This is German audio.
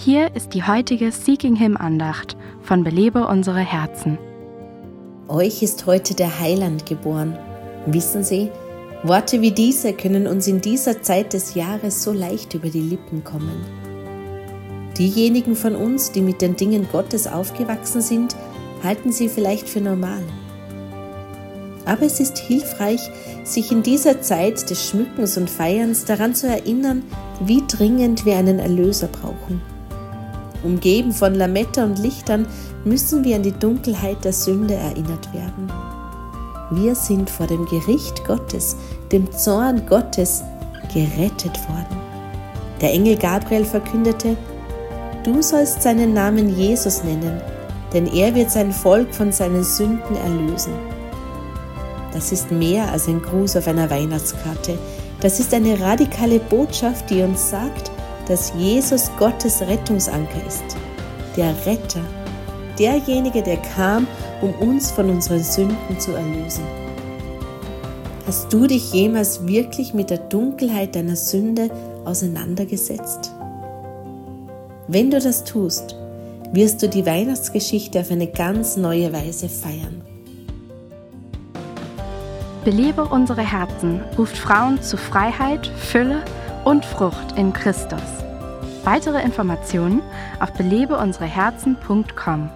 Hier ist die heutige Seeking Him Andacht von Belebe unsere Herzen. Euch ist heute der Heiland geboren. Wissen Sie, Worte wie diese können uns in dieser Zeit des Jahres so leicht über die Lippen kommen. Diejenigen von uns, die mit den Dingen Gottes aufgewachsen sind, halten sie vielleicht für normal. Aber es ist hilfreich, sich in dieser Zeit des Schmückens und Feierns daran zu erinnern, wie dringend wir einen Erlöser brauchen. Umgeben von Lametta und Lichtern müssen wir an die Dunkelheit der Sünde erinnert werden. Wir sind vor dem Gericht Gottes, dem Zorn Gottes, gerettet worden. Der Engel Gabriel verkündete, Du sollst seinen Namen Jesus nennen, denn er wird sein Volk von seinen Sünden erlösen. Das ist mehr als ein Gruß auf einer Weihnachtskarte. Das ist eine radikale Botschaft, die uns sagt, dass Jesus Gottes Rettungsanker ist, der Retter, derjenige, der kam, um uns von unseren Sünden zu erlösen. Hast du dich jemals wirklich mit der Dunkelheit deiner Sünde auseinandergesetzt? Wenn du das tust, wirst du die Weihnachtsgeschichte auf eine ganz neue Weise feiern. Belebe unsere Herzen ruft Frauen zu Freiheit, Fülle und Frucht in Christus. Weitere Informationen auf belebeunsereherzen.com.